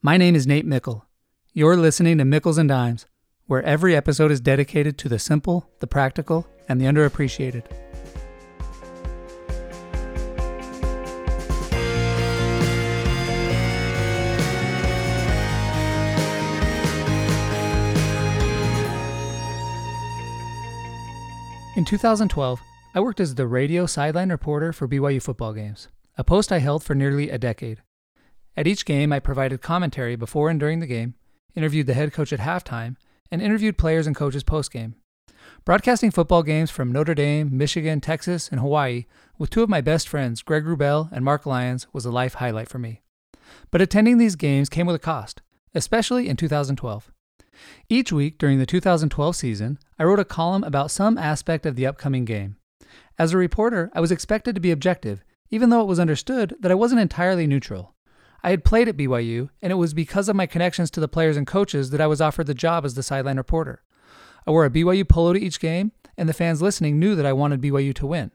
My name is Nate Meikle. You're listening to Mickles and Dimes, where every episode is dedicated to the simple, the practical, and the underappreciated. In 2012, I worked as the radio sideline reporter for BYU football games, a post I held for nearly a decade. At each game, I provided commentary before and during the game, interviewed the head coach at halftime, and interviewed players and coaches post-game. Broadcasting football games from Notre Dame, Michigan, Texas, and Hawaii with two of my best friends, Greg Wrubell and Marc Lyons, was a life highlight for me. But attending these games came with a cost, especially in 2012. Each week during the 2012 season, I wrote a column about some aspect of the upcoming game. As a reporter, I was expected to be objective, even though it was understood that I wasn't entirely neutral. I had played at BYU, and it was because of my connections to the players and coaches that I was offered the job as the sideline reporter. I wore a BYU polo to each game, and the fans listening knew that I wanted BYU to win.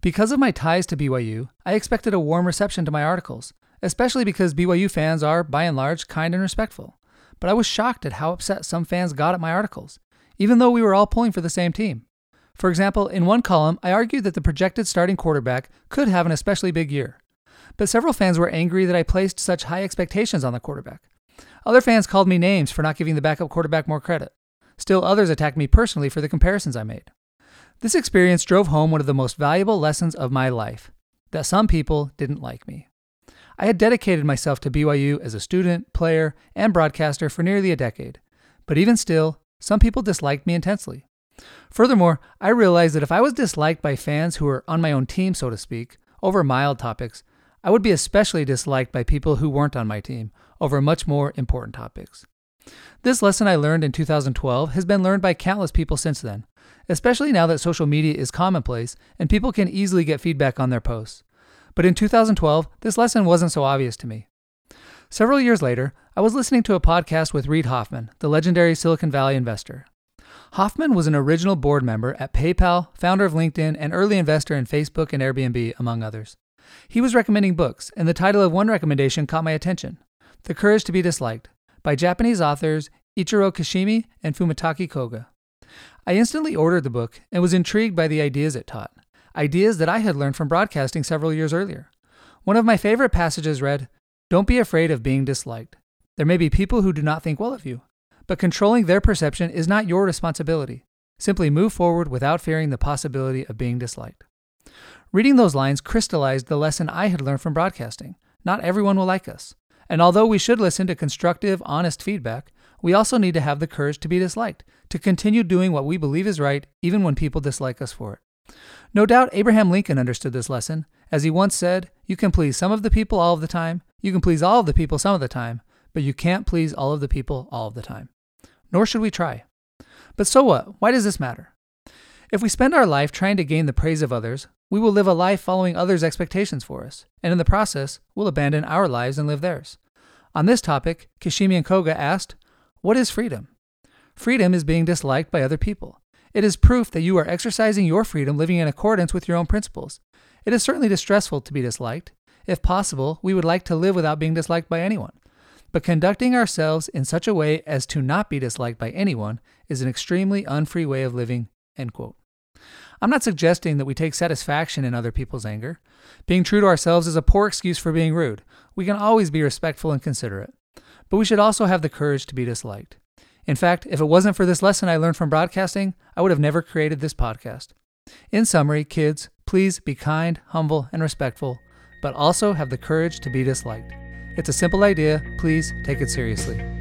Because of my ties to BYU, I expected a warm reception to my articles, especially because BYU fans are, by and large, kind and respectful. But I was shocked at how upset some fans got at my articles, even though we were all pulling for the same team. For example, in one column, I argued that the projected starting quarterback could have an especially big year but several fans were angry that I placed such high expectations on the quarterback. Other fans called me names for not giving the backup quarterback more credit. Still, others attacked me personally for the comparisons I made. This experience drove home one of the most valuable lessons of my life that some people didn't like me. I had dedicated myself to BYU as a student, player, and broadcaster for nearly a decade, but even still, some people disliked me intensely. Furthermore, I realized that if I was disliked by fans who were on my own team, so to speak, over mild topics, I would be especially disliked by people who weren't on my team over much more important topics. This lesson I learned in 2012 has been learned by countless people since then, especially now that social media is commonplace and people can easily get feedback on their posts. But in 2012, this lesson wasn't so obvious to me. Several years later, I was listening to a podcast with Reid Hoffman, the legendary Silicon Valley investor. Hoffman was an original board member at PayPal, founder of LinkedIn, and early investor in Facebook and Airbnb, among others. He was recommending books, and the title of one recommendation caught my attention The Courage to Be Disliked by Japanese authors Ichiro Kishimi and Fumitake Koga. I instantly ordered the book and was intrigued by the ideas it taught, ideas that I had learned from broadcasting several years earlier. One of my favorite passages read Don't be afraid of being disliked. There may be people who do not think well of you, but controlling their perception is not your responsibility. Simply move forward without fearing the possibility of being disliked. Reading those lines crystallized the lesson I had learned from broadcasting. Not everyone will like us. And although we should listen to constructive, honest feedback, we also need to have the courage to be disliked, to continue doing what we believe is right, even when people dislike us for it. No doubt Abraham Lincoln understood this lesson, as he once said, You can please some of the people all of the time, you can please all of the people some of the time, but you can't please all of the people all of the time. Nor should we try. But so what? Why does this matter? If we spend our life trying to gain the praise of others, we will live a life following others' expectations for us, and in the process, we'll abandon our lives and live theirs. On this topic, Kishimi and Koga asked, What is freedom? Freedom is being disliked by other people. It is proof that you are exercising your freedom living in accordance with your own principles. It is certainly distressful to be disliked. If possible, we would like to live without being disliked by anyone. But conducting ourselves in such a way as to not be disliked by anyone is an extremely unfree way of living. End quote. I'm not suggesting that we take satisfaction in other people's anger. Being true to ourselves is a poor excuse for being rude. We can always be respectful and considerate. But we should also have the courage to be disliked. In fact, if it wasn't for this lesson I learned from broadcasting, I would have never created this podcast. In summary, kids, please be kind, humble, and respectful, but also have the courage to be disliked. It's a simple idea. Please take it seriously.